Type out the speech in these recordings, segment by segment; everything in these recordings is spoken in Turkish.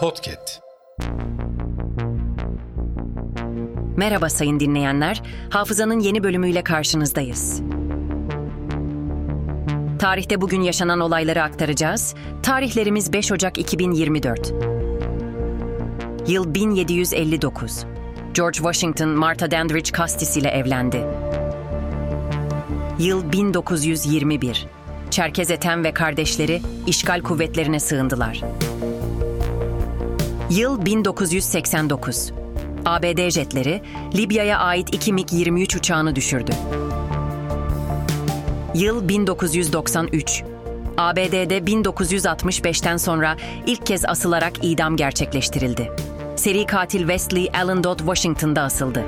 Podcast. Merhaba sayın dinleyenler. Hafızanın yeni bölümüyle karşınızdayız. Tarihte bugün yaşanan olayları aktaracağız. Tarihlerimiz 5 Ocak 2024. Yıl 1759. George Washington Martha Dandridge Custis ile evlendi. Yıl 1921. Çerkez Ethem ve kardeşleri işgal kuvvetlerine sığındılar. Yıl 1989. ABD jetleri Libya'ya ait iki MiG-23 uçağını düşürdü. Yıl 1993. ABD'de 1965'ten sonra ilk kez asılarak idam gerçekleştirildi. Seri katil Wesley Allen Dodd Washington'da asıldı.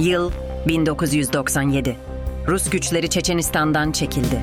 Yıl 1997. Rus güçleri Çeçenistan'dan çekildi.